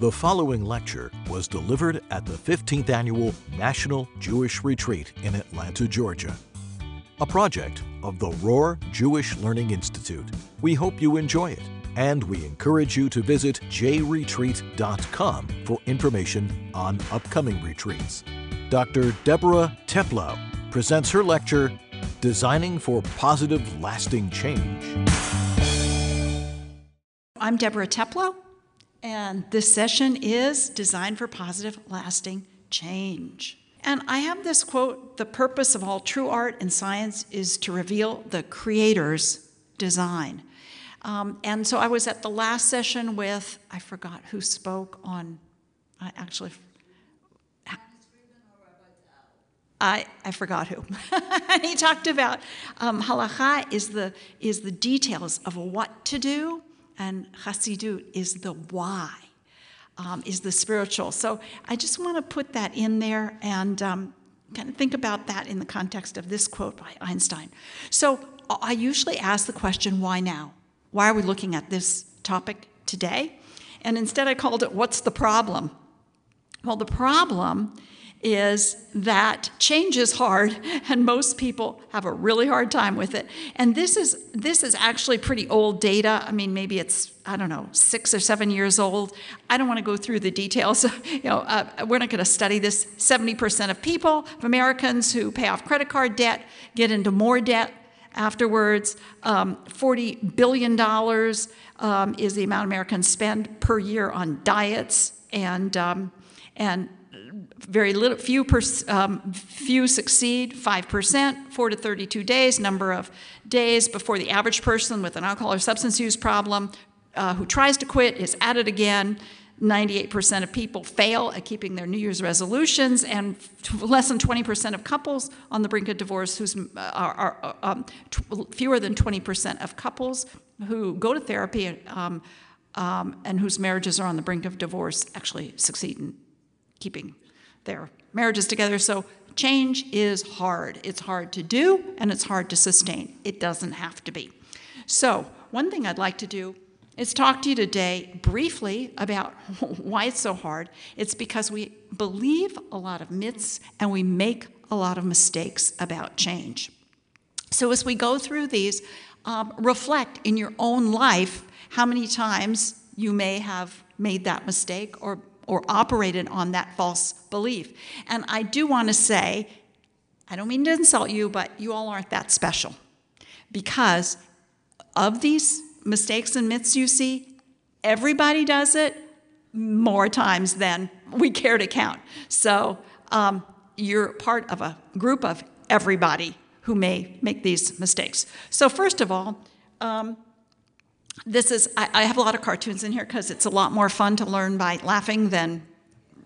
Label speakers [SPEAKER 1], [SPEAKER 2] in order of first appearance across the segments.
[SPEAKER 1] The following lecture was delivered at the 15th Annual National Jewish Retreat in Atlanta, Georgia, a project of the Rohr Jewish Learning Institute. We hope you enjoy it, and we encourage you to visit jretreat.com for information on upcoming retreats. Dr. Deborah Teplow presents her lecture, Designing for Positive Lasting Change.
[SPEAKER 2] I'm Deborah Teplow, and this session is Designed for Positive Lasting Change. And I have this quote The purpose of all true art and science is to reveal the creator's design. Um, and so I was at the last session with, I forgot who spoke on, I actually, I, I forgot who. he talked about um, halacha is the, is the details of what to do and Chassidut is the why, um, is the spiritual. So I just want to put that in there and um, kind of think about that in the context of this quote by Einstein. So I usually ask the question, why now? Why are we looking at this topic today? And instead I called it, what's the problem? Well, the problem is that change is hard and most people have a really hard time with it. And this is this is actually pretty old data. I mean maybe it's i don't know six or seven years old. I don't want to go through the details. You know uh, we're not going to study this. 70% of people of americans who pay off credit card debt get into more debt afterwards. Um, $40 billion um, is the amount americans spend per year on diets and um, and very little, few, um, few succeed, 5%, 4 to 32 days, number of days before the average person with an alcohol or substance use problem uh, who tries to quit is at it again. 98% of people fail at keeping their New Year's resolutions, and less than 20% of couples on the brink of divorce, who's, uh, are, are um, fewer than 20% of couples who go to therapy um, um, and whose marriages are on the brink of divorce actually succeed in keeping their marriages together. So change is hard. It's hard to do and it's hard to sustain. It doesn't have to be. So, one thing I'd like to do is talk to you today briefly about why it's so hard. It's because we believe a lot of myths and we make a lot of mistakes about change. So, as we go through these, um, reflect in your own life how many times you may have made that mistake or or operated on that false belief. And I do want to say, I don't mean to insult you, but you all aren't that special. Because of these mistakes and myths you see, everybody does it more times than we care to count. So um, you're part of a group of everybody who may make these mistakes. So, first of all, um, this is, I, I have a lot of cartoons in here because it's a lot more fun to learn by laughing than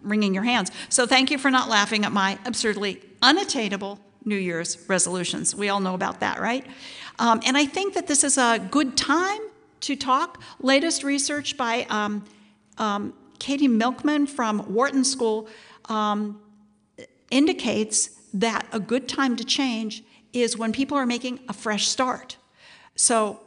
[SPEAKER 2] wringing your hands. So thank you for not laughing at my absurdly unattainable New Year's resolutions. We all know about that, right? Um, and I think that this is a good time to talk. Latest research by um, um, Katie Milkman from Wharton School um, indicates that a good time to change is when people are making a fresh start. So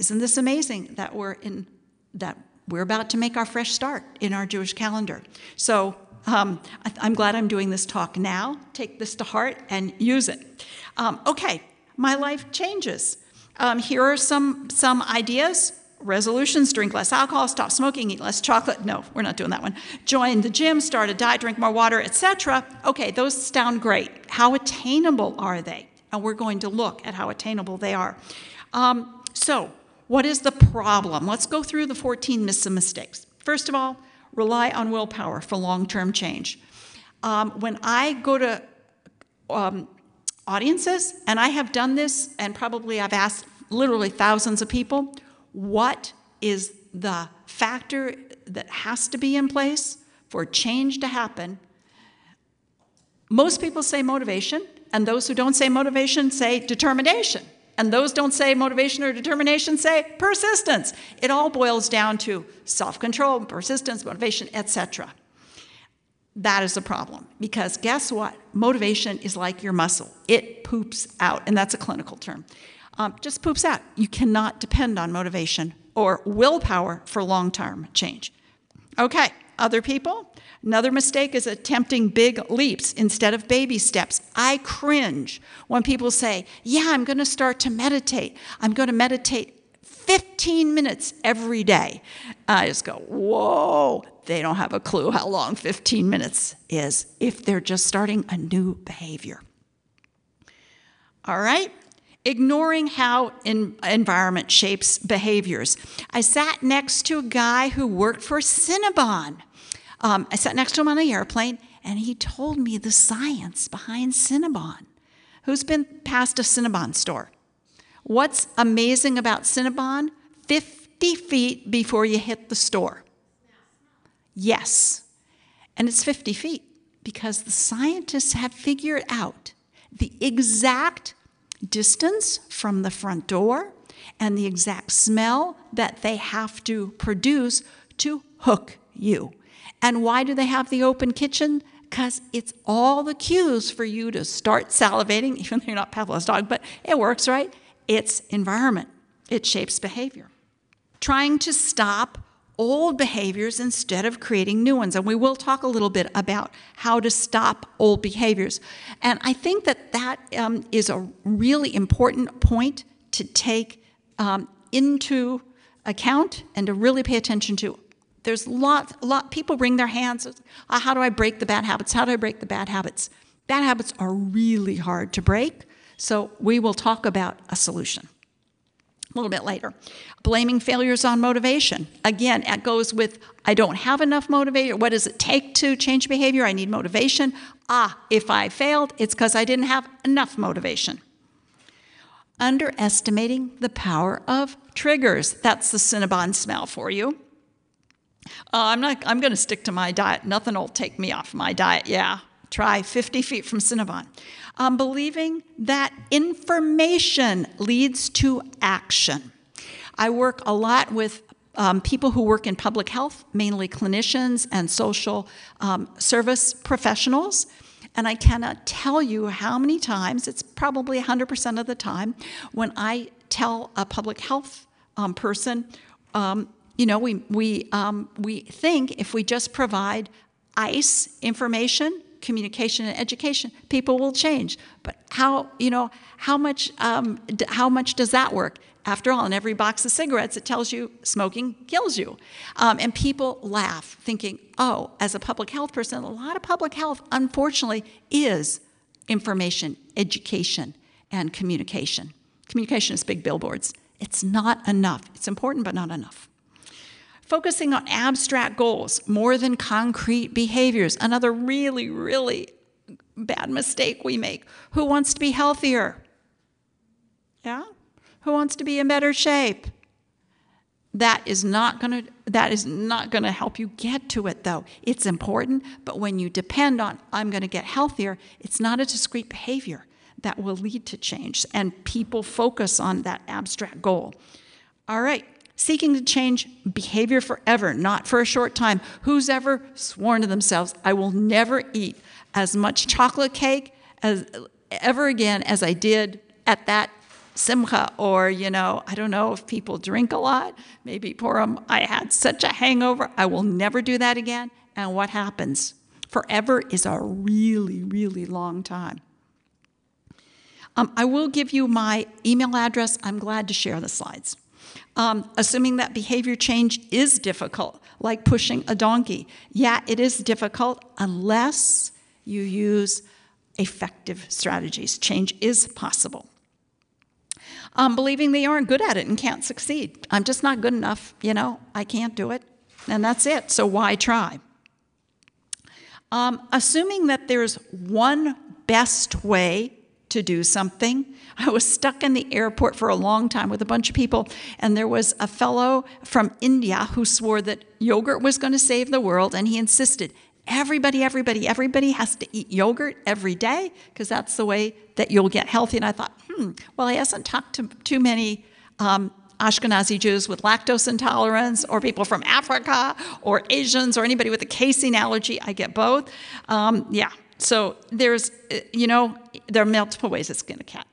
[SPEAKER 2] isn't this amazing that we're in that we're about to make our fresh start in our Jewish calendar? So um, I, am glad I'm doing this talk now. Take this to heart and use it. Um, okay, my life changes. Um, here are some some ideas. Resolutions: drink less alcohol, stop smoking, eat less chocolate. No, we're not doing that one. Join the gym, start a diet, drink more water, etc. Okay, those sound great. How attainable are they? And we're going to look at how attainable they are. Um, so, what is the problem? Let's go through the 14 myths and mistakes. First of all, rely on willpower for long term change. Um, when I go to um, audiences, and I have done this, and probably I've asked literally thousands of people, what is the factor that has to be in place for change to happen? Most people say motivation, and those who don't say motivation say determination. And those don't say motivation or determination, say persistence. It all boils down to self-control, persistence, motivation, etc. That is a problem because guess what? Motivation is like your muscle. It poops out, and that's a clinical term. Um, just poops out. You cannot depend on motivation or willpower for long-term change. Okay, other people. Another mistake is attempting big leaps instead of baby steps. I cringe when people say, Yeah, I'm going to start to meditate. I'm going to meditate 15 minutes every day. I just go, Whoa, they don't have a clue how long 15 minutes is if they're just starting a new behavior. All right? Ignoring how environment shapes behaviors. I sat next to a guy who worked for Cinnabon. Um, I sat next to him on the airplane, and he told me the science behind Cinnabon. Who's been past a Cinnabon store? What's amazing about Cinnabon? 50 feet before you hit the store. Yes. And it's 50 feet because the scientists have figured out the exact distance from the front door and the exact smell that they have to produce to hook you. And why do they have the open kitchen? Because it's all the cues for you to start salivating, even though you're not Pavlov's dog, but it works, right? It's environment, it shapes behavior. Trying to stop old behaviors instead of creating new ones. And we will talk a little bit about how to stop old behaviors. And I think that that um, is a really important point to take um, into account and to really pay attention to. There's lots, lot, people wring their hands, uh, how do I break the bad habits? How do I break the bad habits? Bad habits are really hard to break, so we will talk about a solution a little bit later. Blaming failures on motivation. Again, it goes with I don't have enough motivation. What does it take to change behavior? I need motivation. Ah, if I failed, it's because I didn't have enough motivation. Underestimating the power of triggers. That's the Cinnabon smell for you. Uh, I'm not. I'm going to stick to my diet. Nothing will take me off my diet. Yeah, try 50 feet from Cinnabon um, believing that information leads to action. I work a lot with um, people who work in public health, mainly clinicians and social um, service professionals. And I cannot tell you how many times, it's probably 100% of the time, when I tell a public health um, person, um, you know, we, we, um, we think if we just provide ICE information, communication and education, people will change. But how, you know, how much, um, how much does that work? After all, in every box of cigarettes, it tells you smoking kills you. Um, and people laugh, thinking, oh, as a public health person, a lot of public health, unfortunately, is information, education, and communication. Communication is big billboards. It's not enough. It's important, but not enough. Focusing on abstract goals more than concrete behaviors. Another really, really bad mistake we make. Who wants to be healthier? Yeah? Who wants to be in better shape? That is not going to that is not going to help you get to it though. It's important, but when you depend on I'm going to get healthier, it's not a discrete behavior that will lead to change and people focus on that abstract goal. All right seeking to change behavior forever, not for a short time. Who's ever sworn to themselves, I will never eat as much chocolate cake as ever again as I did at that simcha or you know i don't know if people drink a lot. Maybe Purim i had such a hangover. I will never do that again. And what happens? Forever is a really really long time. Um, i will give you my email address. I'm glad to share the slides um, assuming that behavior change is difficult, like pushing a donkey. Yeah, it is difficult unless you use effective strategies. Change is possible. Um, believing they aren't good at it and can't succeed. I'm just not good enough, you know, I can't do it, and that's it, so why try? Um, assuming that there's one best way to do something. I was stuck in the airport for a long time with a bunch of people, and there was a fellow from India who swore that yogurt was going to save the world, and he insisted everybody, everybody, everybody has to eat yogurt every day because that's the way that you'll get healthy. And I thought, hmm, well, he hasn't talked to too many um, Ashkenazi Jews with lactose intolerance, or people from Africa, or Asians, or anybody with a casein allergy. I get both. Um, yeah, so there's, you know, there are multiple ways to skin a cat.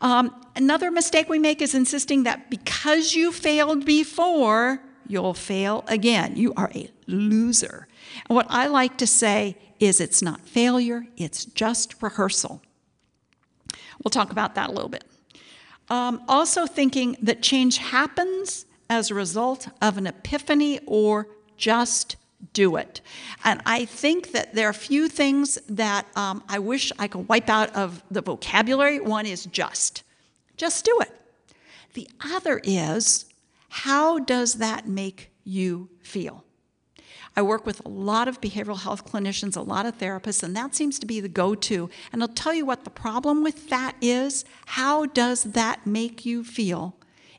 [SPEAKER 2] Um, another mistake we make is insisting that because you failed before, you'll fail again. You are a loser. And what I like to say is it's not failure, it's just rehearsal. We'll talk about that a little bit. Um, also, thinking that change happens as a result of an epiphany or just do it. And I think that there are a few things that um, I wish I could wipe out of the vocabulary. One is just. Just do it. The other is how does that make you feel? I work with a lot of behavioral health clinicians, a lot of therapists, and that seems to be the go to. And I'll tell you what the problem with that is. How does that make you feel?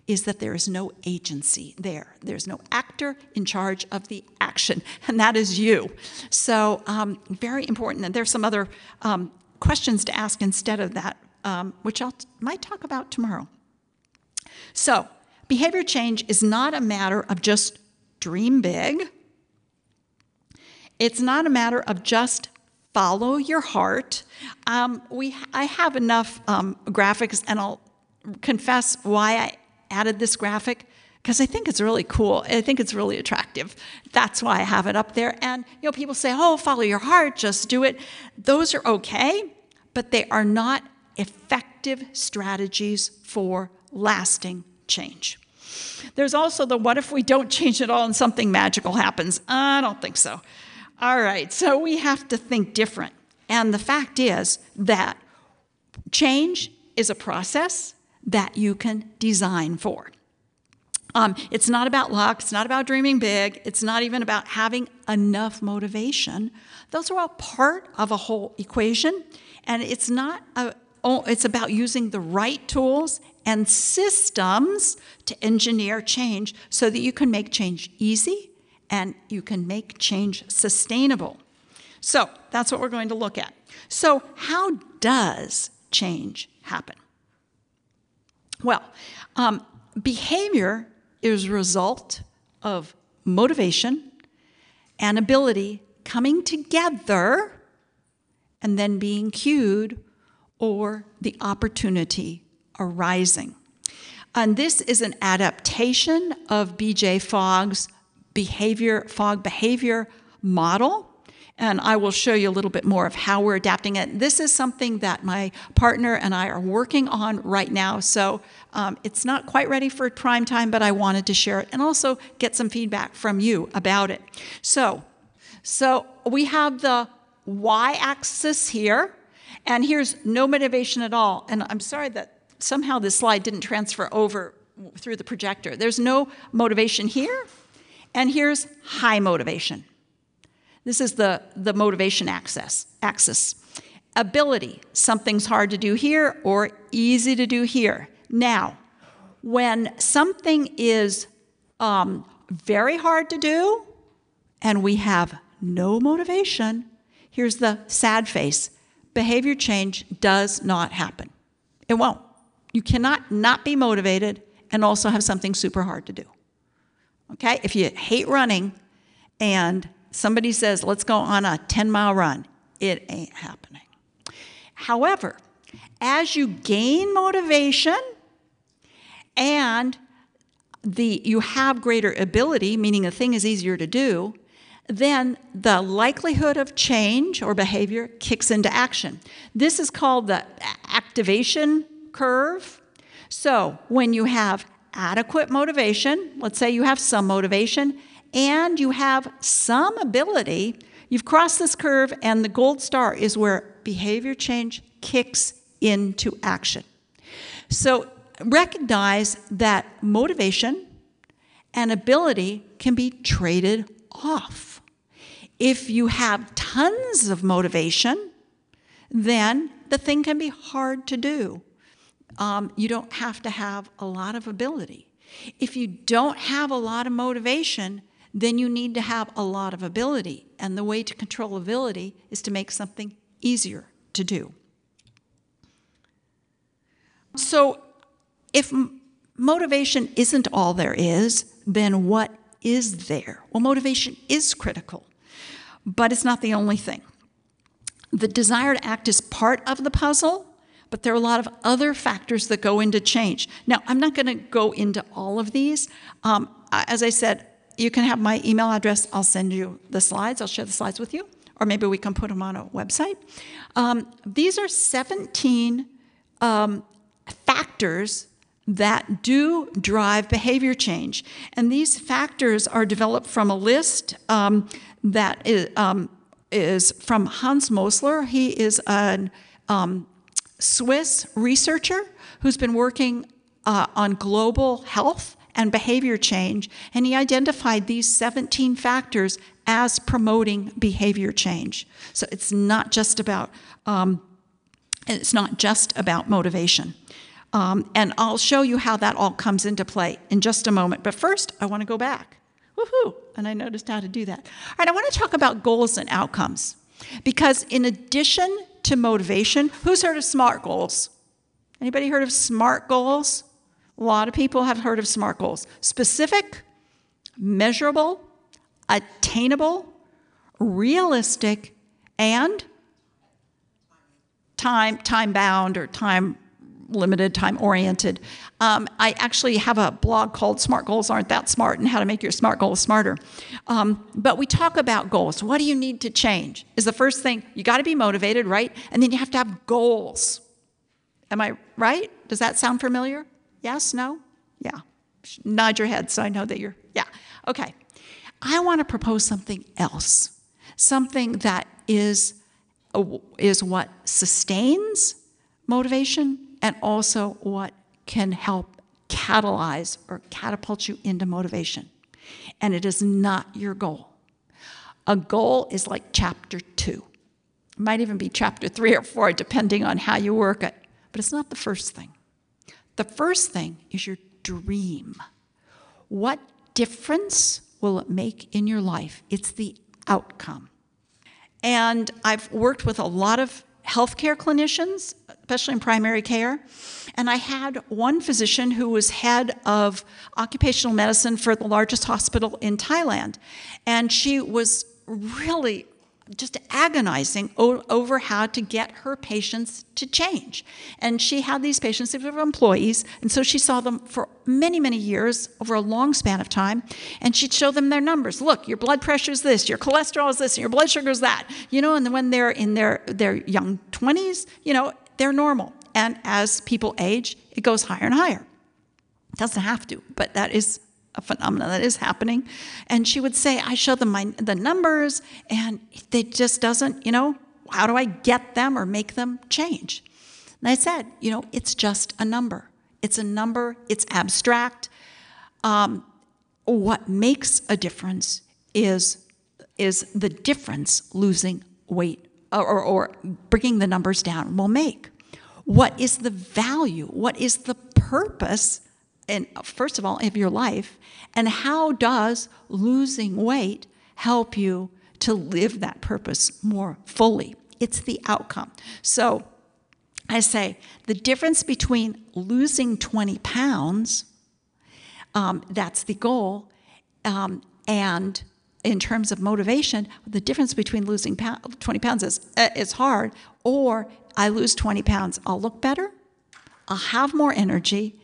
[SPEAKER 2] Is that there is no agency there. There's no actor in charge of the action, and that is you. So, um, very important. And there's some other um, questions to ask instead of that, um, which I might talk about tomorrow. So, behavior change is not a matter of just dream big. It's not a matter of just follow your heart. Um, we, I have enough um, graphics, and I'll confess why I added this graphic because I think it's really cool. I think it's really attractive. That's why I have it up there. And you know, people say, "Oh, follow your heart, just do it." Those are okay, but they are not effective strategies for lasting change. There's also the what if we don't change at all and something magical happens? I don't think so. All right, so we have to think different. And the fact is that change is a process that you can design for. Um, it's not about luck, it's not about dreaming big, it's not even about having enough motivation. Those are all part of a whole equation, and it's not a, oh, it's about using the right tools and systems to engineer change so that you can make change easy and you can make change sustainable. So that's what we're going to look at. So, how does change happen? Well, um, behavior is a result of motivation and ability coming together and then being cued or the opportunity arising. And this is an adaptation of BJ Fogg's behavior, Fogg behavior model. And I will show you a little bit more of how we're adapting it. This is something that my partner and I are working on right now. So um, it's not quite ready for prime time, but I wanted to share it and also get some feedback from you about it. So, so we have the y-axis here, and here's no motivation at all. And I'm sorry that somehow this slide didn't transfer over through the projector. There's no motivation here and here's high motivation. This is the, the motivation axis, axis. Ability, something's hard to do here or easy to do here. Now, when something is um, very hard to do and we have no motivation, here's the sad face behavior change does not happen. It won't. You cannot not be motivated and also have something super hard to do. Okay? If you hate running and somebody says, let's go on a 10 mile run, it ain't happening. However, as you gain motivation and the, you have greater ability, meaning a thing is easier to do, then the likelihood of change or behavior kicks into action. This is called the activation curve. So when you have adequate motivation, let's say you have some motivation, and you have some ability, you've crossed this curve, and the gold star is where behavior change kicks into action. So recognize that motivation and ability can be traded off. If you have tons of motivation, then the thing can be hard to do um, you don't have to have a lot of ability. If you don't have a lot of motivation, then you need to have a lot of ability. And the way to control ability is to make something easier to do. So, if motivation isn't all there is, then what is there? Well, motivation is critical, but it's not the only thing. The desire to act is part of the puzzle, but there are a lot of other factors that go into change. Now, I'm not going to go into all of these. Um, as I said, you can have my email address. I'll send you the slides. I'll share the slides with you, or maybe we can put them on a website. Um, these are 17 um, factors that do drive behavior change. And these factors are developed from a list um, that is, um, is, from Hans Mosler. He is a um, Swiss researcher who's been working uh, on global health and behavior change, and he identified these 17 factors as promoting behavior change. So it's not just about um, it's not just about motivation. Um, and I'll show you how that all comes into play in just a moment. But first, I want to go back. Woohoo! And I noticed how to do that. All right, I want to talk about goals and outcomes. Because in addition to motivation, who's heard of SMART goals? Anybody heard of SMART goals? A lot of people have heard of SMART goals. Specific, measurable, attainable, realistic, and time time bound or time limited, time oriented. Um, I actually have a blog called Smart Goals Aren't That Smart and How to Make Your Smart Goals Smarter. Um, but we talk about goals. What do you need to change? Is the first thing. You got to be motivated, right? And then you have to have goals. Am I right? Does that sound familiar? Yes? No? Yeah. Nod your head so I know that you're, yeah. Okay. I want to propose something else, something that is, is what sustains motivation and also what can help catalyze or catapult you into motivation. And it is not your goal. A goal is like chapter two. It might even be chapter three or four, depending on how you work it. But it's not the first thing. The first thing is your dream. What difference will it make in your life? It's the outcome. And I've worked with a lot of healthcare clinicians, especially in primary care. And I had one physician who was head of occupational medicine for the largest hospital in Thailand. And she was really just agonizing over how to get her patients to change. And she had these patients, they were employees, and so she saw them for many, many years over a long span of time. And she'd show them their numbers. Look, your blood pressure is this, your cholesterol is this, and your blood sugar is that. You know, and when they're in their, their young 20s, you know, they're normal. And as people age, it goes higher and higher. It doesn't have to, but that is a phenomenon that is happening. And she would say, I show them my, the numbers, and it just doesn't, you know, how do I get them or make them change? And I said, you know, it's just a number. It's a number, it's abstract. Um, what makes a difference is, is the difference losing weight or, or, or bringing the numbers down will make. What is the value? What is the purpose and first of all, of your life, and how does losing weight help you to live that purpose more fully? It's the outcome. So I say the difference between losing 20 pounds, um, that's the goal, um, and in terms of motivation, the difference between losing 20 pounds is, uh, is hard, or I lose 20 pounds, I'll look better, I'll have more energy,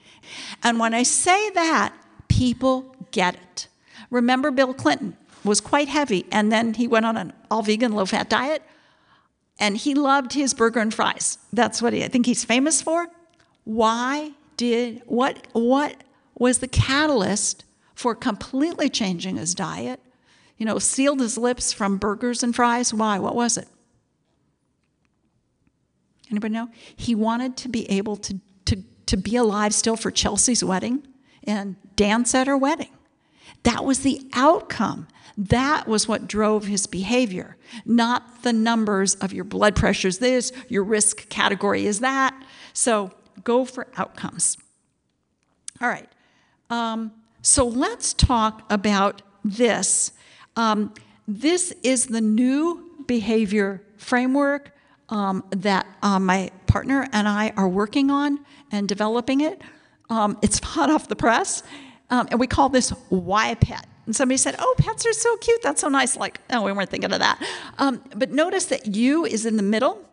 [SPEAKER 2] and when I say that, people get it. Remember, Bill Clinton was quite heavy, and then he went on an all vegan, low fat diet, and he loved his burger and fries. That's what he, I think he's famous for. Why did, what, what was the catalyst for completely changing his diet? You know, sealed his lips from burgers and fries. Why? What was it? Anybody know? He wanted to be able to to be alive still for Chelsea's wedding and dance at her wedding. That was the outcome. That was what drove his behavior, not the numbers of your blood pressure is this, your risk category is that. So go for outcomes. All right. Um, so let's talk about this. Um, this is the new behavior framework um, that uh, my partner and I are working on and developing it. Um, it's hot off the press, um, and we call this Why Pet. And somebody said, "Oh, pets are so cute. That's so nice." Like, oh, we weren't thinking of that. Um, but notice that "you" is in the middle.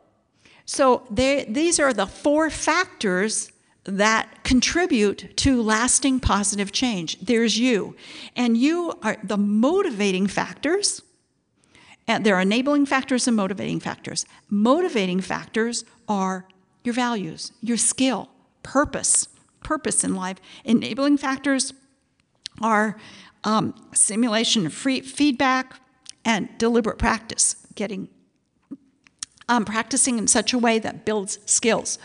[SPEAKER 2] So these are the four factors that contribute to lasting positive change. There's you. And you are the motivating factors. And there are enabling factors and motivating factors. Motivating factors are your values, your skill, purpose, purpose in life. Enabling factors are um, simulation free feedback and deliberate practice, getting um, practicing in such a way that builds skills.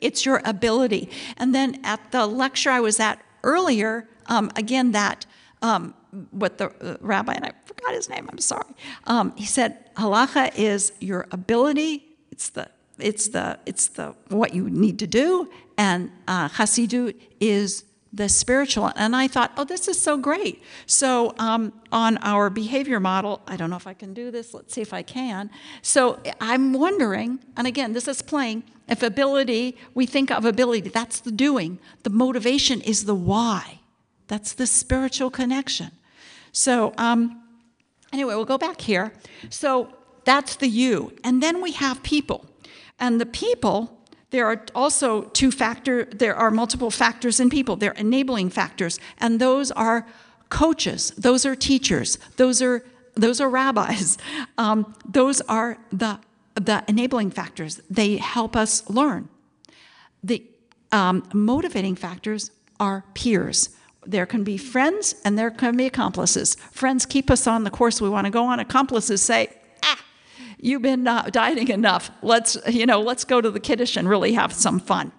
[SPEAKER 2] It's your ability. And then at the lecture I was at earlier, um, again, that um, what the uh, rabbi, and I forgot his name, I'm sorry. Um, he said, halacha is your ability, it's the it's the it's the what you need to do, and uh, Hasidut is the spiritual. And I thought, oh, this is so great. So um, on our behavior model, I don't know if I can do this. Let's see if I can. So I'm wondering, and again, this is playing. If ability, we think of ability, that's the doing. The motivation is the why. That's the spiritual connection. So um, anyway, we'll go back here. So that's the you, and then we have people, and the people there are also two factor there are multiple factors in people. They're enabling factors. And those are coaches. Those are teachers. Those are those are rabbis. Um, those are the the enabling factors. They help us learn. The um, motivating factors are peers there can be friends and there can be accomplices friends keep us on the course we want to go on accomplices say ah, you've been dieting enough. Let's, you know, let's go to the kiddush and really have some fun.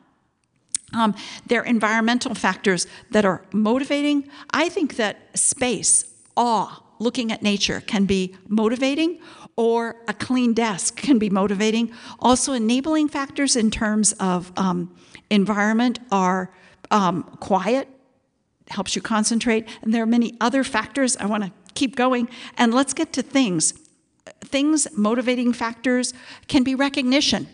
[SPEAKER 2] Um, there are environmental factors that are motivating. I think that space, awe, looking at nature can be motivating, or a clean desk can be motivating. Also, enabling factors in terms of um, environment are um, quiet, helps you concentrate, and there are many other factors. I want to keep going, and let's get to things things, motivating factors, can be recognition.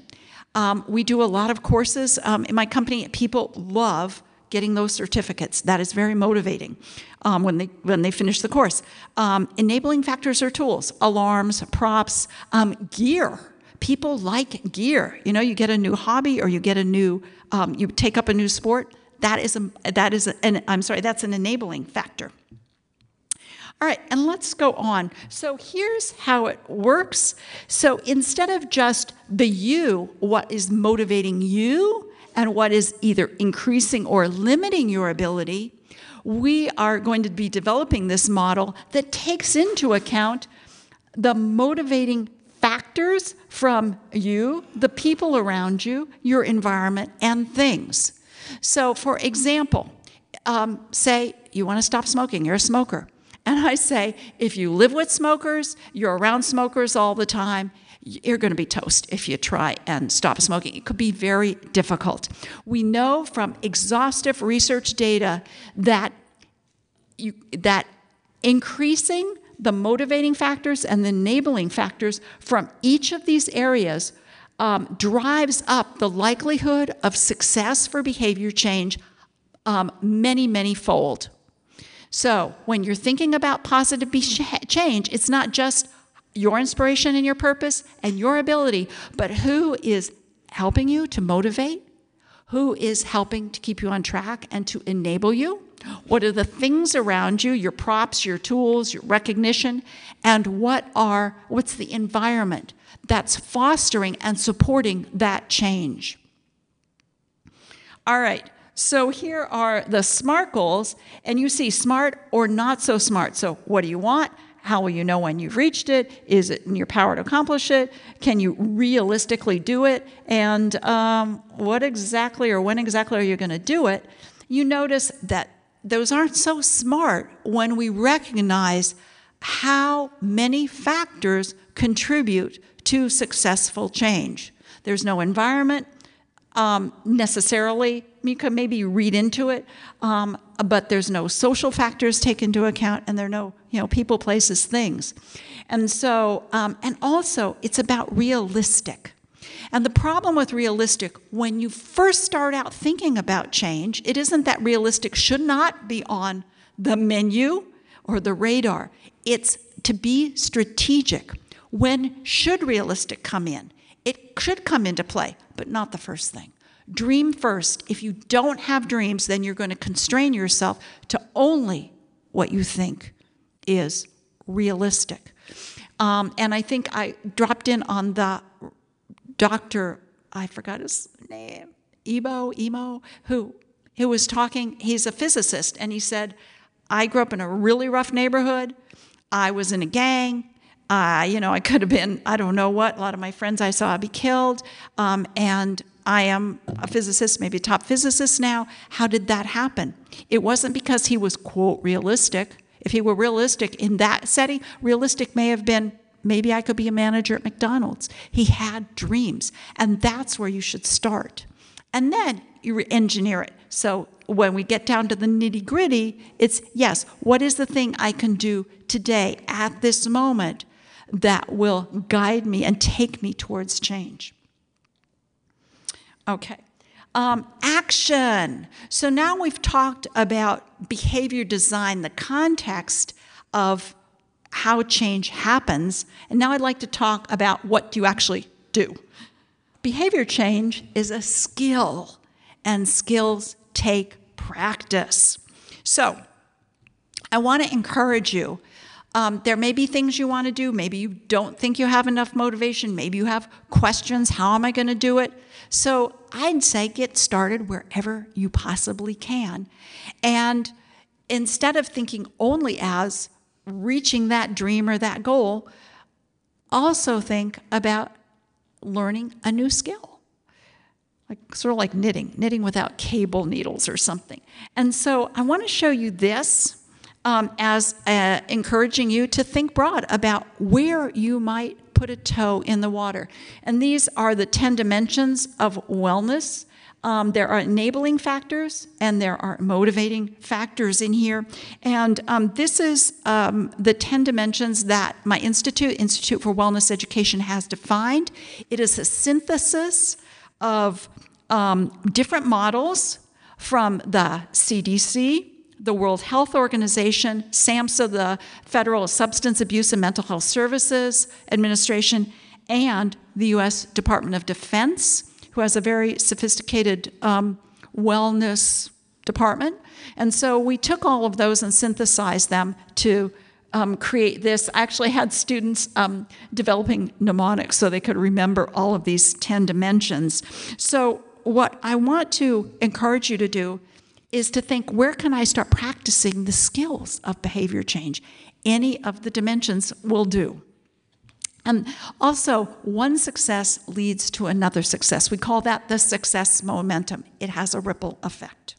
[SPEAKER 2] Um, we do a lot of courses um, in my company. People love getting those certificates. That is very motivating um, when they when they finish the course. Um, enabling factors are tools, alarms, props, um, gear. People like gear. You know, you get a new hobby or you get a new, um, you take up a new sport. That is a that is an I'm sorry. That's an enabling factor. All right, and let's go on. So here's how it works. So instead of just the you, what is motivating you and what is either increasing or limiting your ability, we are going to be developing this model that takes into account the motivating factors from you, the people around you, your environment, and things. So, for example, um, say you want to stop smoking, you're a smoker. And I say, if you live with smokers, you're around smokers all the time, you're going to be toast if you try and stop smoking. It could be very difficult. We know from exhaustive research data that you, that increasing the motivating factors and the enabling factors from each of these areas um, drives up the likelihood of success for behavior change um, many, many fold. So when you're thinking about positive change, it's not just your inspiration and your purpose and your ability, but who is helping you to motivate, who is helping to keep you on track and to enable you. What are the things around you, your props, your tools, your recognition, and what are what's the environment that's fostering and supporting that change? All right. So here are the SMART goals, and you see smart or not so smart. So, what do you want? How will you know when you've reached it? Is it in your power to accomplish it? Can you realistically do it? And um, what exactly or when exactly are you going to do it? You notice that those aren't so smart when we recognize how many factors contribute to successful change. There's no environment, um, necessarily. You could maybe read into it, um, but there's no social factors taken into account, and there are no you know people, places, things, and so um, and also it's about realistic. And the problem with realistic, when you first start out thinking about change, it isn't that realistic should not be on the menu or the radar. It's to be strategic. When should realistic come in? It should come into play, but not the first thing. Dream first. If you don't have dreams, then you're going to constrain yourself to only what you think is realistic. Um, and I think I dropped in on the doctor, I forgot his name, Ebo, Emo, who, who was talking. He's a physicist, and he said, I grew up in a really rough neighborhood. I was in a gang. Uh, you know, I could have been, I don't know what, a lot of my friends I saw be killed. Um, and I am a physicist, maybe a top physicist now. How did that happen? It wasn't because he was, quote, realistic. If he were realistic in that setting, realistic may have been maybe I could be a manager at McDonald's. He had dreams, and that's where you should start. And then you engineer it. So when we get down to the nitty gritty, it's yes, what is the thing I can do today at this moment that will guide me and take me towards change? Okay. Um, action. So now we've talked about behavior design, the context of how change happens, and now I'd like to talk about what do you actually do. Behavior change is a skill, and skills take practice. So I want to encourage you. Um, there may be things you want to do. Maybe you don't think you have enough motivation. Maybe you have questions. How am I going to do it? So I'd say get started wherever you possibly can. And instead of thinking only as reaching that dream or that goal, also think about learning a new skill. Like sort of like knitting, knitting without cable needles or something. And so I want to show you this um, as uh, encouraging you to think broad about where you might put a toe in the water. And these are the 10 dimensions of wellness. Um, there are enabling factors and there are motivating factors in here. And um, this is um, the 10 dimensions that my institute, Institute for Wellness Education, has defined. It is a synthesis of um, different models from the CDC, the World Health Organization, SAMHSA, the Federal Substance Abuse and Mental Health Services Administration, and the U.S. Department of Defense, who has a very sophisticated um, wellness department. And so we took all of those and synthesized them to um, create this. I actually had students um, developing mnemonics so they could remember all of these 10 dimensions. So, what I want to encourage you to do is to think where can I start practicing the skills of behavior change? Any of the dimensions will do. And also, one success leads to another success. We call that the success momentum. It has a ripple effect.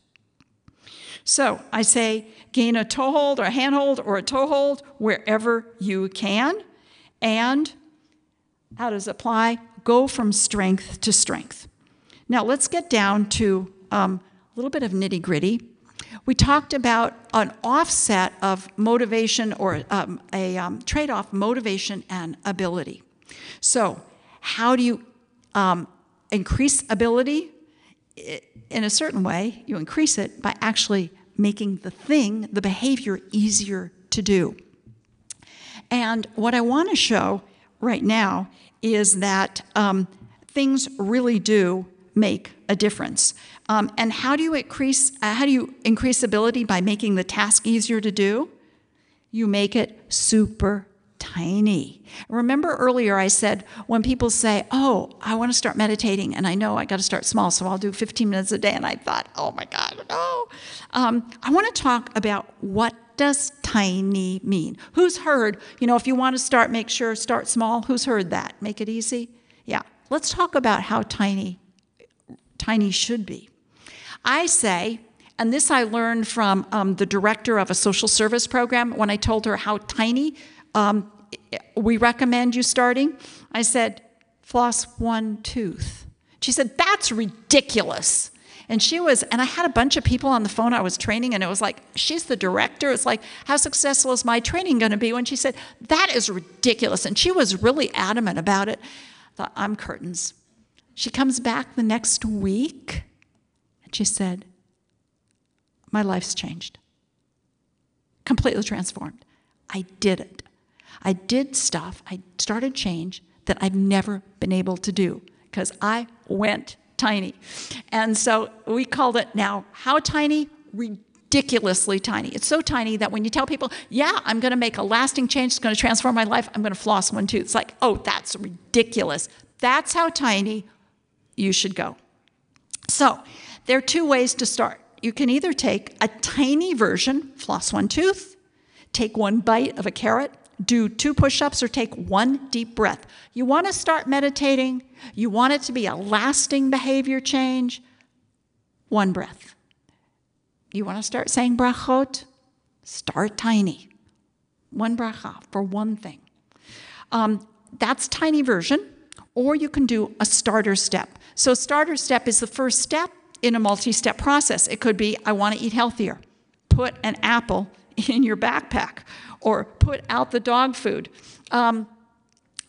[SPEAKER 2] So I say gain a toehold or a handhold or a toehold wherever you can. And how does it apply? Go from strength to strength. Now let's get down to um, little bit of nitty gritty. We talked about an offset of motivation or um, a um, trade off motivation and ability. So, how do you um, increase ability? In a certain way, you increase it by actually making the thing, the behavior, easier to do. And what I want to show right now is that um, things really do make a difference. Um, and how do you increase uh, how do you increase ability by making the task easier to do? You make it super tiny. Remember earlier I said when people say, "Oh, I want to start meditating, and I know I got to start small, so I'll do 15 minutes a day," and I thought, "Oh my God, no!" Um, I want to talk about what does tiny mean. Who's heard? You know, if you want to start, make sure start small. Who's heard that? Make it easy. Yeah. Let's talk about how tiny tiny should be. I say, and this I learned from um, the director of a social service program when I told her how tiny um, we recommend you starting. I said, floss one tooth. She said, that's ridiculous. And she was, and I had a bunch of people on the phone I was training, and it was like, she's the director. It's like, how successful is my training going to be? When she said, that is ridiculous. And she was really adamant about it. I thought, I'm curtains. She comes back the next week she said, My life's changed. Completely transformed. I did it. I did stuff, I started change that I've never been able to do because I went tiny. And so we called it now, how tiny? Ridiculously tiny. It's so tiny that when you tell people, yeah, I'm going to make a lasting change, it's going to transform my life, I'm going to floss one tooth. It's like, oh, that's ridiculous. That's how tiny you should go. So there are two ways to start. You can either take a tiny version, floss one tooth, take one bite of a carrot, do two push ups, or take one deep breath. You want to start meditating, you want it to be a lasting behavior change, one breath. You want to start saying brachot? Start tiny. One bracha for one thing. Um, that's tiny version, or you can do a starter step. So, starter step is the first step in a multi step process. It could be I want to eat healthier. Put an apple in your backpack or put out the dog food. Um,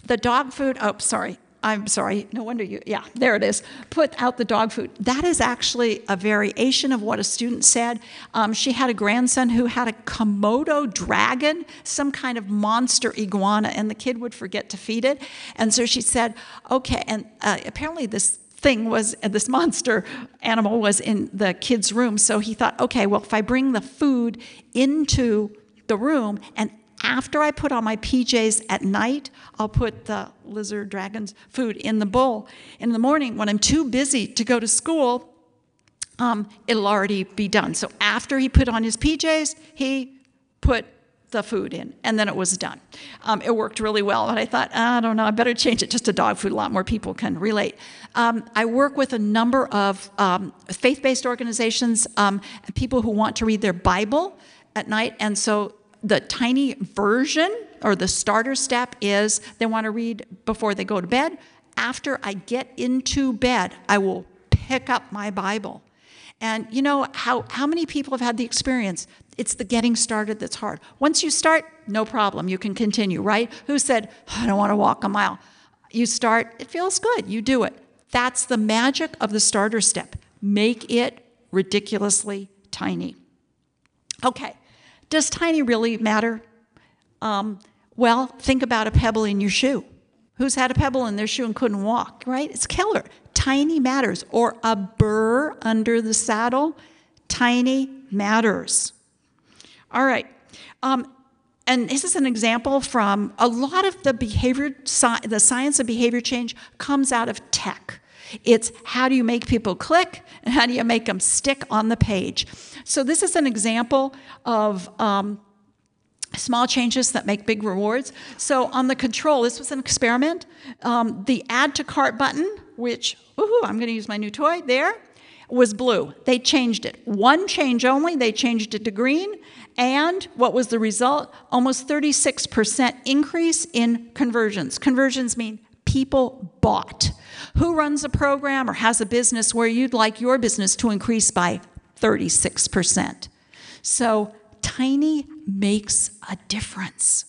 [SPEAKER 2] the dog food, oh, sorry, I'm sorry, no wonder you, yeah, there it is. Put out the dog food. That is actually a variation of what a student said. Um, she had a grandson who had a Komodo dragon, some kind of monster iguana, and the kid would forget to feed it. And so she said, okay, and uh, apparently this thing was this monster animal was in the kid's room so he thought okay well if i bring the food into the room and after I put on my PJs at night, I'll put the lizard dragon's food in the bowl. In the morning, when I'm too busy to go to school, um, it'll already be done. So after he put on his PJs, he put the food in, and then it was done. Um, it worked really well, and I thought, I don't know, I better change it just to dog food. A lot more people can relate. Um, I work with a number of um, faith based organizations, um, people who want to read their Bible at night, and so the tiny version or the starter step is they want to read before they go to bed. After I get into bed, I will pick up my Bible. And you know how, how many people have had the experience? It's the getting started that's hard. Once you start, no problem. You can continue, right? Who said, I don't want to walk a mile? You start, it feels good. You do it. That's the magic of the starter step. Make it ridiculously tiny. Okay, does tiny really matter? Um, well, think about a pebble in your shoe. Who's had a pebble in their shoe and couldn't walk, right? It's killer. Tiny matters. Or a burr under the saddle. Tiny matters. All right. Um, and this is an example from a lot of the behavior, the science of behavior change comes out of tech. It's how do you make people click and how do you make them stick on the page. So this is an example of um, small changes that make big rewards. So on the control, this was an experiment. Um, the add to cart button, which, ooh, I'm going to use my new toy there, was blue. They changed it. One change only, they changed it to green. And what was the result? Almost 36% increase in conversions. Conversions mean people bought. Who runs a program or has a business where you'd like your business to increase by 36%? So, tiny makes a difference.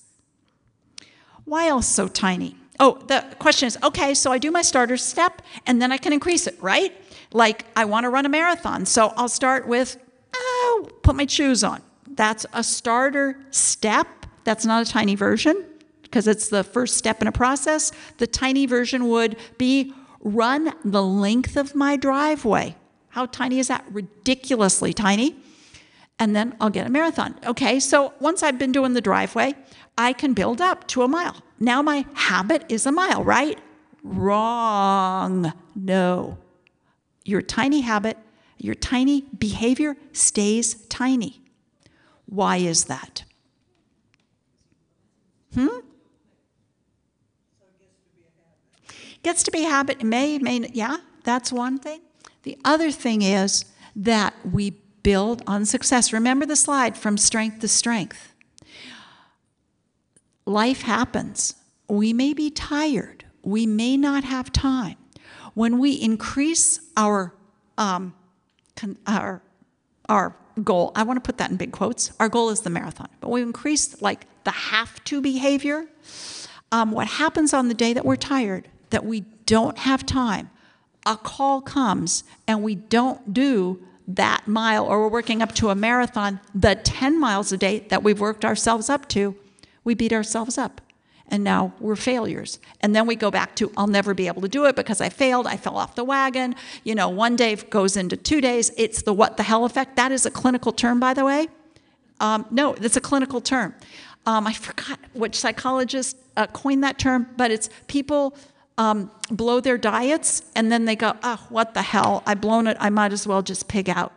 [SPEAKER 2] Why else so tiny? Oh, the question is okay, so I do my starter step and then I can increase it, right? Like I want to run a marathon, so I'll start with, oh, put my shoes on. That's a starter step. That's not a tiny version because it's the first step in a process. The tiny version would be run the length of my driveway. How tiny is that? Ridiculously tiny. And then I'll get a marathon. Okay, so once I've been doing the driveway, I can build up to a mile. Now my habit is a mile, right? Wrong. No. Your tiny habit, your tiny behavior stays tiny. Why is that? Hmm? Gets to be a habit, may, may, yeah, that's one thing. The other thing is that we build on success. Remember the slide from strength to strength. Life happens. We may be tired. We may not have time. When we increase our, um, our, our goal, I want to put that in big quotes. Our goal is the marathon, but we increase like the have to behavior. Um, what happens on the day that we're tired that we don't have time, a call comes and we don't do that mile or we're working up to a marathon, the 10 miles a day that we've worked ourselves up to, we beat ourselves up. And now we're failures. And then we go back to, I'll never be able to do it because I failed, I fell off the wagon. You know, one day goes into two days. It's the what the hell effect. That is a clinical term, by the way. Um, no, it's a clinical term. Um, I forgot which psychologist uh, coined that term, but it's people um, blow their diets and then they go, oh, what the hell? I've blown it. I might as well just pig out.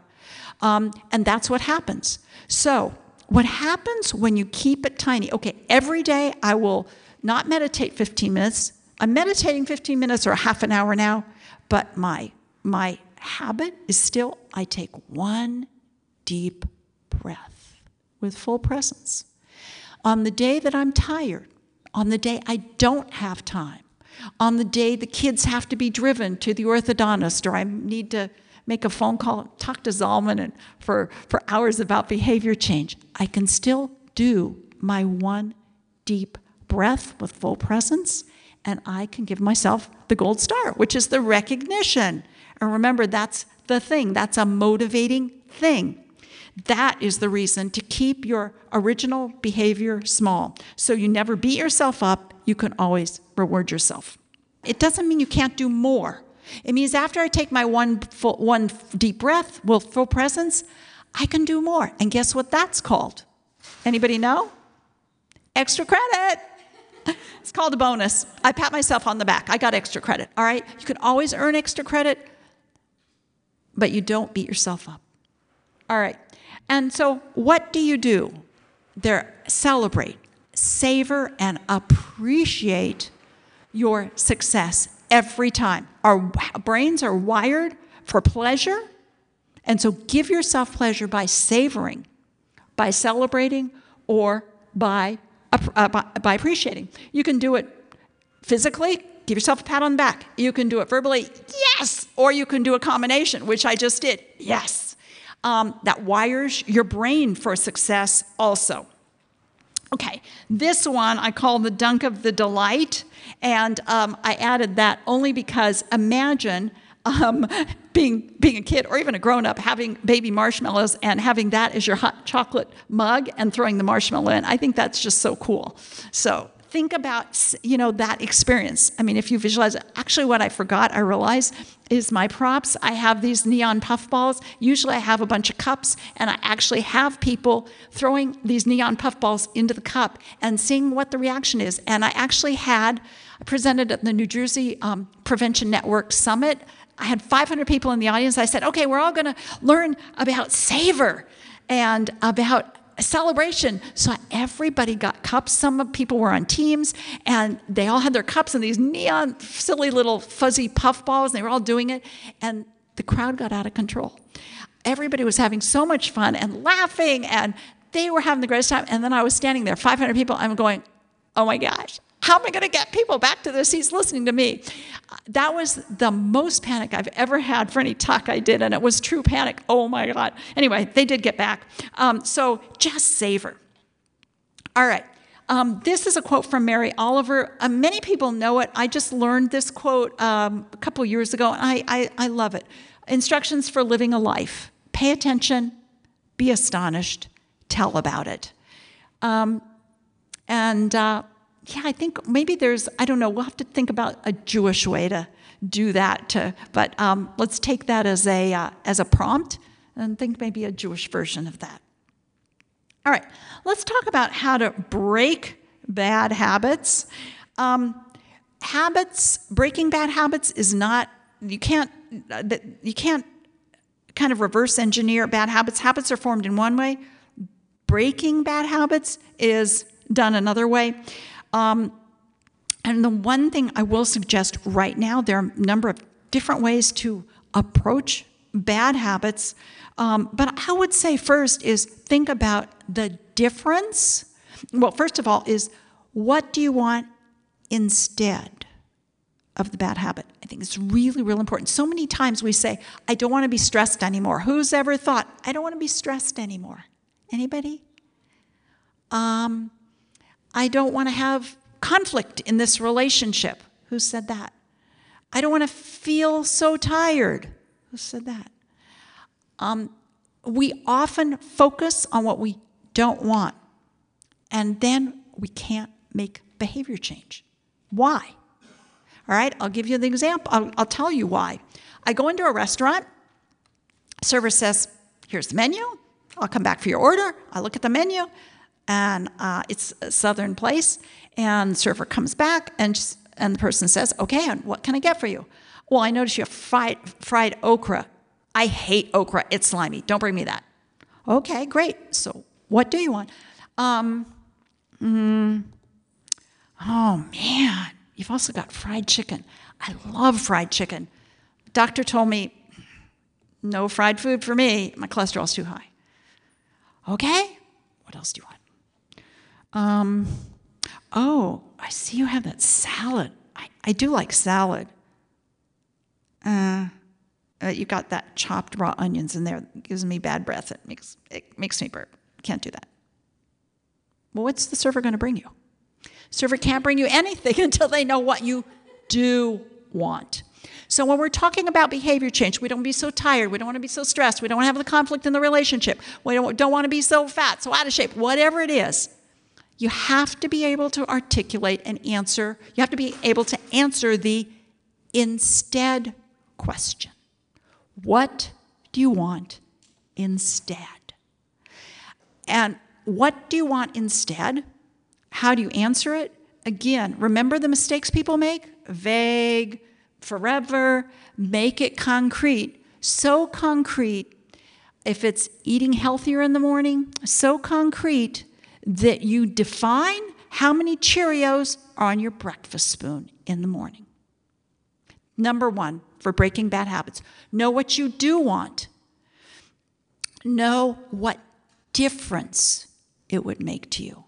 [SPEAKER 2] Um, and that's what happens. So, what happens when you keep it tiny? Okay, every day I will not meditate 15 minutes. I'm meditating 15 minutes or half an hour now, but my my habit is still I take one deep breath with full presence. On the day that I'm tired, on the day I don't have time, on the day the kids have to be driven to the orthodontist or I need to make a phone call, talk to Zalman and for, for hours about behavior change. I can still do my one deep breath with full presence, and I can give myself the gold star, which is the recognition. And remember, that's the thing, that's a motivating thing. That is the reason to keep your original behavior small. So you never beat yourself up, you can always reward yourself. It doesn't mean you can't do more. It means after I take my one, full, one deep breath with full presence, I can do more. And guess what that's called? Anybody know? Extra credit. It's called a bonus. I pat myself on the back. I got extra credit. All right? You can always earn extra credit, but you don't beat yourself up. All right. And so, what do you do? There, celebrate, savor, and appreciate your success every time. Our brains are wired for pleasure. And so give yourself pleasure by savoring, by celebrating, or by, uh, by, by appreciating. You can do it physically, give yourself a pat on the back. You can do it verbally, yes, or you can do a combination, which I just did, yes. Um, that wires your brain for success also. Okay, this one I call the dunk of the delight, and um, I added that only because imagine um, being being a kid or even a grown up having baby marshmallows and having that as your hot chocolate mug and throwing the marshmallow in. I think that's just so cool. So think about you know that experience. I mean if you visualize it actually what i forgot i realized is my props. I have these neon puff balls usually i have a bunch of cups and i actually have people throwing these neon puff balls into the cup and seeing what the reaction is. And i actually had I presented at the new jersey um, prevention network summit. I had 500 people in the audience. I said okay we're all going to learn about savor and about celebration. So everybody got cups. Some people were on teams and they all had their cups and these neon, silly little fuzzy puff balls. And they were all doing it. And the crowd got out of control. Everybody was having so much fun and laughing and they were having the greatest time. And then I was standing there, 500 people. I'm going, oh my gosh, how am I going to get people back to their seats listening to me? That was the most panic I've ever had for any talk I did, and it was true panic. Oh my God. Anyway, they did get back. Um, so just savor. All right. Um, this is a quote from Mary Oliver. Uh, many people know it. I just learned this quote um, a couple years ago, and I, I, I love it. Instructions for living a life pay attention, be astonished, tell about it. Um, and uh, yeah, I think maybe there's, I don't know, we'll have to think about a Jewish way to do that. To, but um, let's take that as a, uh, as a prompt and think maybe a Jewish version of that. All right, let's talk about how to break bad habits. Um, habits, breaking bad habits is not, you can't, you can't kind of reverse engineer bad habits. Habits are formed in one way. Breaking bad habits is done another way. Um, and the one thing I will suggest right now, there are a number of different ways to approach bad habits. Um, but I would say first is think about the difference. Well, first of all, is what do you want instead of the bad habit? I think it's really, really important. So many times we say, I don't want to be stressed anymore. Who's ever thought, I don't want to be stressed anymore? Anybody? Um, I don't want to have conflict in this relationship. Who said that? I don't want to feel so tired. Who said that? Um, we often focus on what we don't want, and then we can't make behavior change. Why? All right, I'll give you the example. I'll, I'll tell you why. I go into a restaurant, server says, Here's the menu. I'll come back for your order. I look at the menu, and uh, it's a southern place. And server comes back, and, and the person says, Okay, and what can I get for you? Well, I notice you have fried, fried okra. I hate okra. It's slimy. Don't bring me that. Okay, great. So, what do you want? Um, mm, oh, man. You've also got fried chicken. I love fried chicken. Doctor told me no fried food for me. My cholesterol's too high. Okay, what else do you want? Um, oh, I see you have that salad. I, I do like salad. Uh, uh, you got that chopped raw onions in there. It gives me bad breath. It makes it makes me burp. Can't do that. Well, what's the server going to bring you? Server can't bring you anything until they know what you do want. So when we're talking about behavior change, we don't be so tired, we don't want to be so stressed, we don't want to have the conflict in the relationship, we don't, don't want to be so fat, so out of shape, whatever it is. You have to be able to articulate and answer, you have to be able to answer the instead question. What do you want instead? And what do you want instead? How do you answer it? Again, remember the mistakes people make? Vague, forever, make it concrete. So concrete, if it's eating healthier in the morning, so concrete that you define how many Cheerios are on your breakfast spoon in the morning. Number one, for breaking bad habits, know what you do want. Know what difference it would make to you.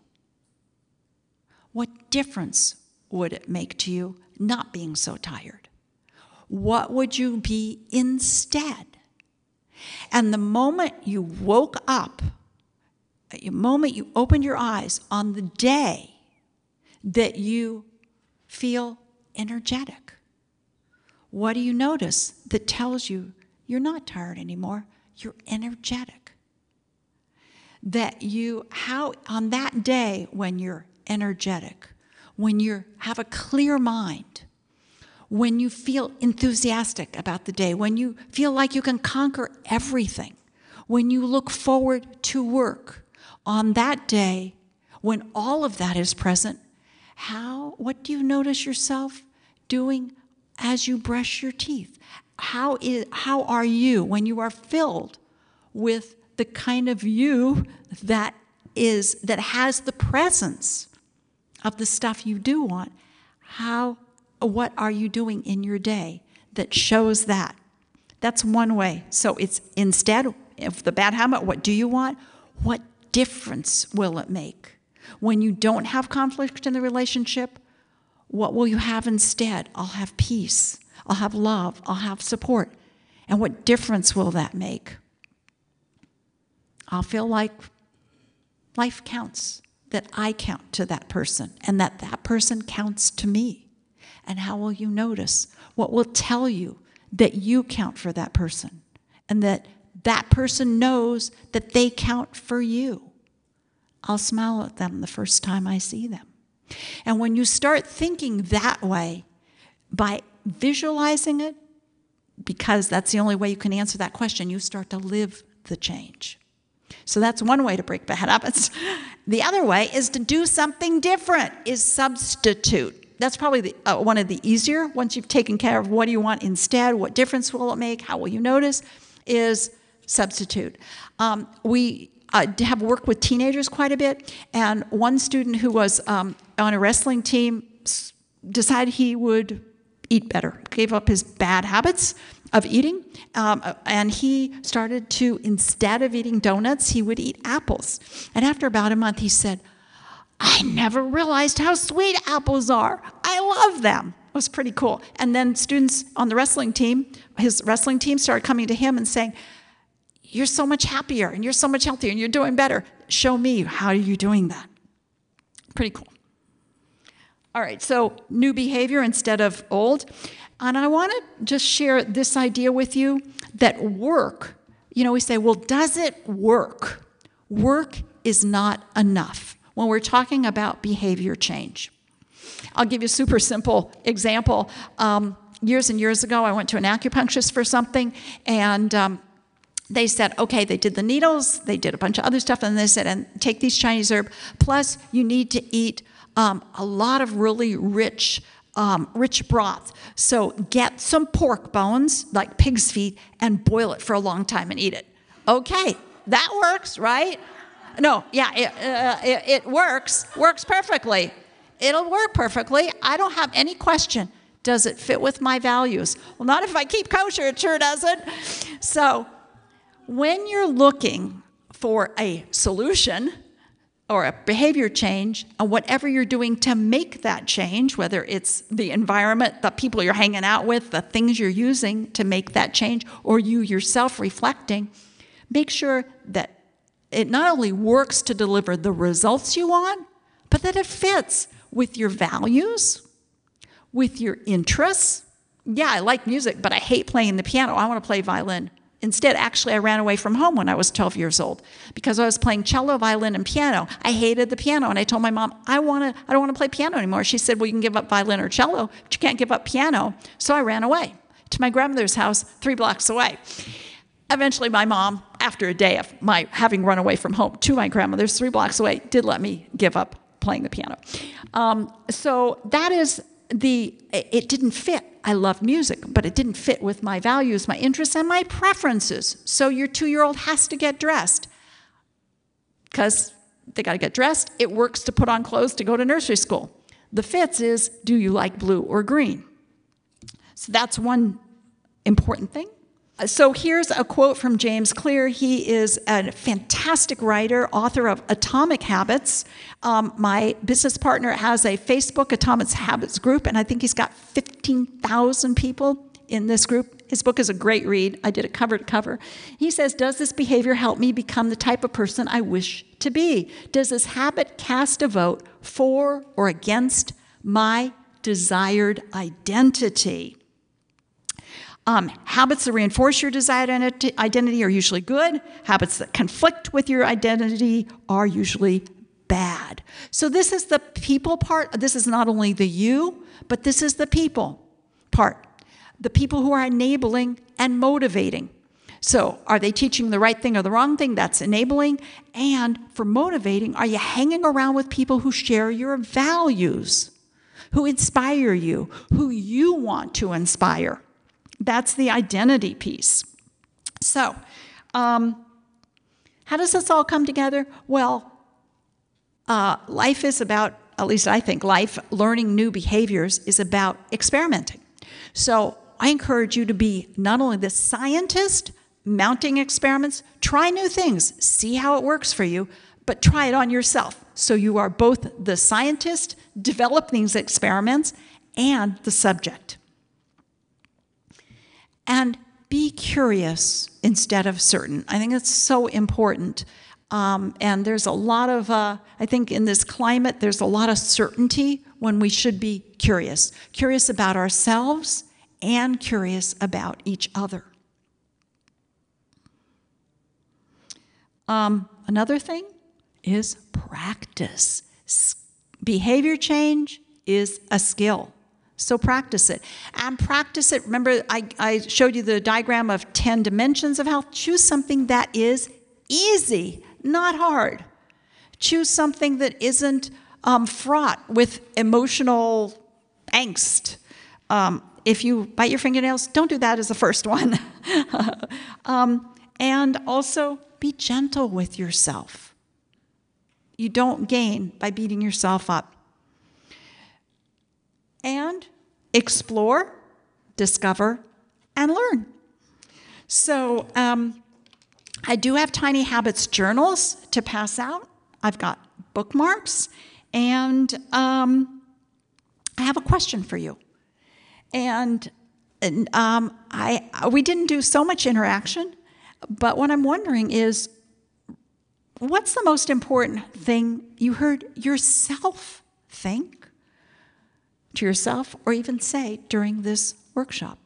[SPEAKER 2] What difference would it make to you not being so tired? What would you be instead? And the moment you woke up, the moment you open your eyes on the day that you feel energetic, what do you notice that tells you you're not tired anymore? You're energetic. That you, how on that day when you're energetic, when you have a clear mind, when you feel enthusiastic about the day, when you feel like you can conquer everything, when you look forward to work on that day, when all of that is present, how, what do you notice yourself doing as you brush your teeth? How, is, how are you when you are filled with the kind of you that is that has the presence of the stuff you do want, how, what are you doing in your day that shows that? That's one way. So it's instead of the bad habit, what do you want? What difference will it make? When you don't have conflict in the relationship, what will you have instead? I'll have peace. I'll have love. I'll have support. And what difference will that make? I'll feel like life counts that I count to that person and that that person counts to me? And how will you notice? What will tell you that you count for that person and that that person knows that they count for you? I'll smile at them the first time I see them. And when you start thinking that way, by visualizing it, because that's the only way you can answer that question, you start to live the change. So that's one way to break bad habits. The other way is to do something different, is substitute. That's probably the, uh, one of the easier, once you've taken care of what do you want instead, what difference will it make, how will you notice, is substitute. Um, we uh, have worked with teenagers quite a bit, and one student who was um, on a wrestling team decided he would eat better, gave up his bad habits, of eating. Um, and he started to, instead of eating donuts, he would eat apples. And after about a month, he said, I never realized how sweet apples are. I love them. It was pretty cool. And then students on the wrestling team, his wrestling team, started coming to him and saying, You're so much happier and you're so much healthier and you're doing better. Show me how are you doing that. Pretty cool. All right, so new behavior instead of old. And I want to just share this idea with you that work, you know, we say, well, does it work? Work is not enough when we're talking about behavior change. I'll give you a super simple example. Um, years and years ago, I went to an acupuncturist for something, and um, they said, okay, they did the needles, they did a bunch of other stuff, and they said, and take these Chinese herb. Plus, you need to eat um, a lot of really rich, um, rich broth. So get some pork bones, like pig's feet, and boil it for a long time and eat it. Okay, that works, right? No, yeah, it, uh, it, it works, works perfectly. It'll work perfectly. I don't have any question. Does it fit with my values? Well, not if I keep kosher, it sure doesn't. So, when you're looking for a solution or a behavior change, and whatever you're doing to make that change, whether it's the environment, the people you're hanging out with, the things you're using to make that change, or you yourself reflecting, make sure that it not only works to deliver the results you want, but that it fits with your values, with your interests. Yeah, I like music, but I hate playing the piano. I want to play violin. Instead, actually, I ran away from home when I was 12 years old because I was playing cello, violin, and piano. I hated the piano, and I told my mom, I, wanna, I don't want to play piano anymore. She said, Well, you can give up violin or cello, but you can't give up piano. So I ran away to my grandmother's house three blocks away. Eventually, my mom, after a day of my having run away from home to my grandmother's three blocks away, did let me give up playing the piano. Um, so that is the, it didn't fit I love music, but it didn't fit with my values, my interests, and my preferences. So your two year old has to get dressed because they got to get dressed. It works to put on clothes to go to nursery school. The fits is do you like blue or green? So that's one important thing. So here's a quote from James Clear. He is a fantastic writer, author of Atomic Habits. Um, my business partner has a Facebook Atomic Habits group, and I think he's got 15,000 people in this group. His book is a great read. I did it cover to cover. He says, Does this behavior help me become the type of person I wish to be? Does this habit cast a vote for or against my desired identity? Um, habits that reinforce your desired identity are usually good. Habits that conflict with your identity are usually bad. So, this is the people part. This is not only the you, but this is the people part. The people who are enabling and motivating. So, are they teaching the right thing or the wrong thing? That's enabling. And for motivating, are you hanging around with people who share your values, who inspire you, who you want to inspire? That's the identity piece. So, um, how does this all come together? Well, uh, life is about, at least I think, life, learning new behaviors is about experimenting. So, I encourage you to be not only the scientist, mounting experiments, try new things, see how it works for you, but try it on yourself. So you are both the scientist, developing these experiments, and the subject and be curious instead of certain. I think it's so important. Um, and there's a lot of, uh, I think in this climate, there's a lot of certainty when we should be curious. Curious about ourselves and curious about each other. Um, another thing is practice. Behavior change is a skill. So practice it. And practice it. Remember, I, I showed you the diagram of 10 dimensions of health. Choose something that is easy, not hard. Choose something that isn't um, fraught with emotional angst. Um, if you bite your fingernails, don't do that as the first one. um, and also be gentle with yourself. You don't gain by beating yourself up. And explore, discover, and learn. So um, I do have Tiny Habits journals to pass out. I've got bookmarks, and um, I have a question for you. And um, I we didn't do so much interaction, but what I'm wondering is, what's the most important thing you heard yourself think? To yourself or even say during this workshop?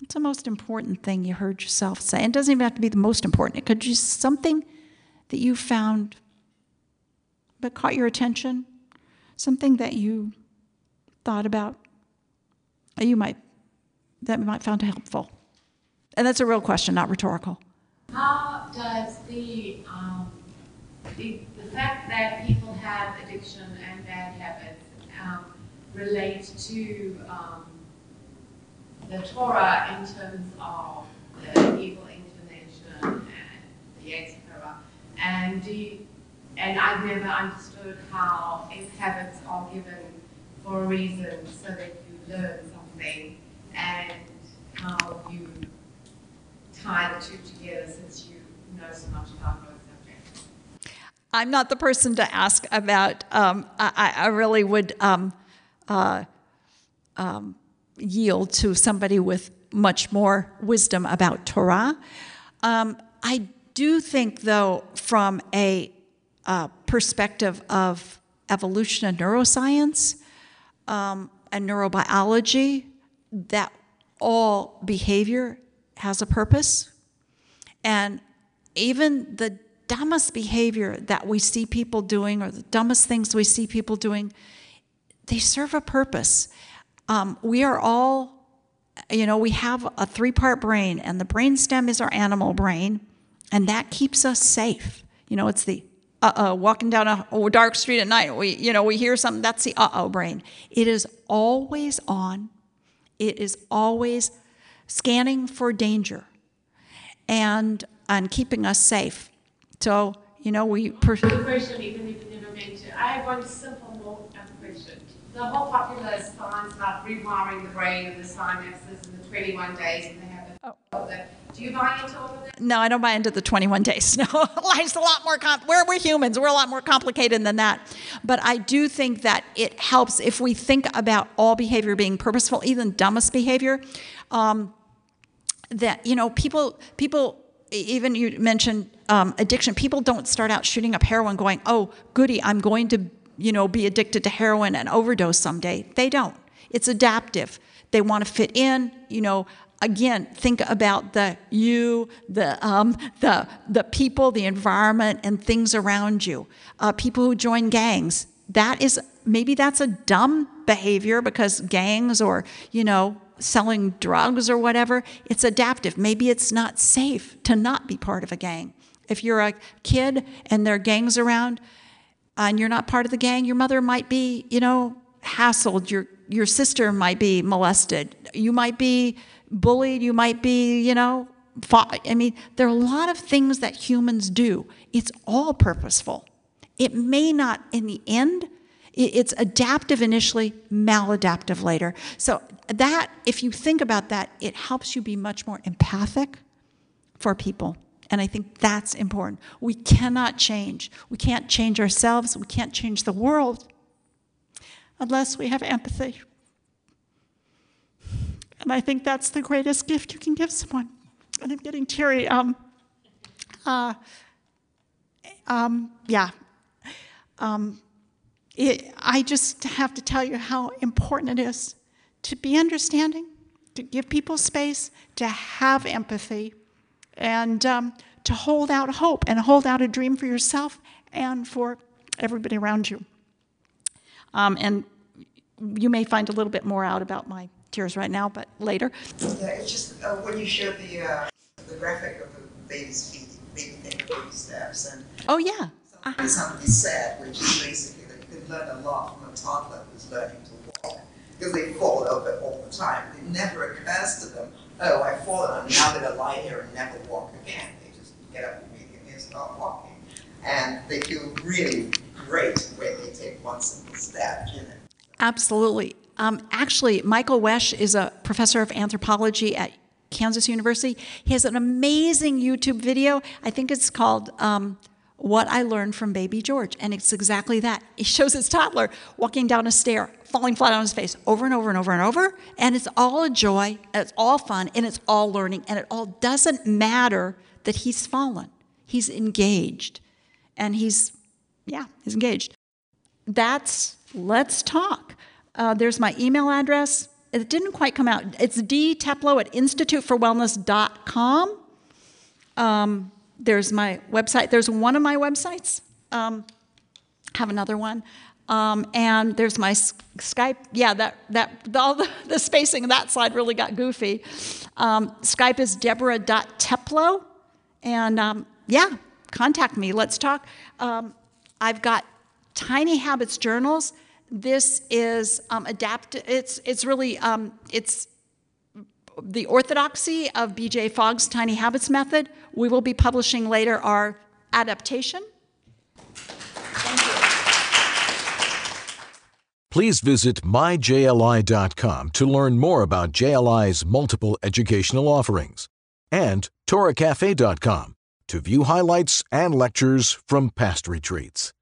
[SPEAKER 2] It's the most important thing you heard yourself say? It doesn't even have to be the most important. It could just something that you found that caught your attention, something that you thought about? that You might, that you might find helpful. And that's a real question, not rhetorical.
[SPEAKER 3] How does the, um, the, the fact that people have addiction and bad habits relate to um, the Torah in terms of the evil inclination and the Hara? And do you, and I've never understood how if habits are given for a reason so that you learn something and how you tie the two together since you know so much about both subjects.
[SPEAKER 2] I'm not the person to ask about. Um, I, I really would um, uh, um, yield to somebody with much more wisdom about Torah. Um, I do think, though, from a uh, perspective of evolution and neuroscience um, and neurobiology, that all behavior has a purpose. And even the dumbest behavior that we see people doing, or the dumbest things we see people doing, they serve a purpose. Um, we are all, you know, we have a three part brain, and the brain stem is our animal brain, and that keeps us safe. You know, it's the uh oh, walking down a, dark street at night, we, you know, we hear something, that's the uh oh brain. It is always on, it is always scanning for danger and, and keeping us safe. So, you know, we. Per-
[SPEAKER 3] I have one simple. The whole popular science about rewiring the brain and the synapses and the 21 days and the habit. Oh. Do you buy into all of that?
[SPEAKER 2] No, I don't buy into the 21 days. No, life's a lot more com- we're, we're humans. We're a lot more complicated than that. But I do think that it helps if we think about all behavior being purposeful, even dumbest behavior. Um, that you know, people people even you mentioned um, addiction. People don't start out shooting up heroin, going, "Oh, goody, I'm going to you know be addicted to heroin and overdose someday." They don't. It's adaptive. They want to fit in. You know, again, think about the you, the um, the the people, the environment, and things around you. Uh, people who join gangs. That is maybe that's a dumb behavior because gangs or you know selling drugs or whatever. It's adaptive. Maybe it's not safe to not be part of a gang. If you're a kid and there are gangs around, Uh, and you're not part of the gang, your mother might be, you know, hassled. Your your sister might be molested. You might be bullied. You might be, you know, fought. I mean, there are a lot of things that humans do. It's all purposeful. It may not, in the end, it's adaptive initially, maladaptive later. So that, if you think about that, it helps you be much more empathic for people. And I think that's important. We cannot change. We can't change ourselves. We can't change the world unless we have empathy. And I think that's the greatest gift you can give someone. And I'm getting teary. Um, uh, um, yeah. Um, it, I just have to tell you how important it is to be understanding, to give people space, to have empathy, and um, to hold out hope and hold out a dream for yourself and for everybody around you. Um, and you may find a little bit more out about my tears right now, but later.
[SPEAKER 4] Yeah, it's just uh, when you showed the uh, the graphic of the baby's feet, baby finger, baby steps, and
[SPEAKER 2] Oh, yeah.
[SPEAKER 4] something somebody said, which is basically that you can learn a lot from a toddler who's learning to walk because they fall over all the time. It never occurs to them, oh, I've fallen, I'm now going to lie here and never walk again. They just get up immediately and start walking, and they feel really great when they take one simple step. You know.
[SPEAKER 2] Absolutely. Um, actually, Michael Wesch is a professor of anthropology at Kansas University. He has an amazing YouTube video. I think it's called um, What I Learned from Baby George. And it's exactly that. He shows his toddler walking down a stair, falling flat on his face over and over and over and over. And it's all a joy, and it's all fun, and it's all learning. And it all doesn't matter that he's fallen. He's engaged. And he's, yeah, he's engaged. That's Let's Talk. Uh, there's my email address. It didn't quite come out. It's dteplow at instituteforwellness.com. Um, there's my website. There's one of my websites. Um, have another one. Um, and there's my Skype. Yeah, that that all the, the spacing of that slide really got goofy. Um, Skype is Deborah.teplo, and um, yeah, contact me. Let's talk. Um, I've got Tiny Habits journals. This is um, adapted. It's it's really um, it's the orthodoxy of B.J. Fogg's Tiny Habits method. We will be publishing later our adaptation.
[SPEAKER 1] Please visit myjli.com to learn more about JLI's multiple educational offerings and torahcafe.com to view highlights and lectures from past retreats.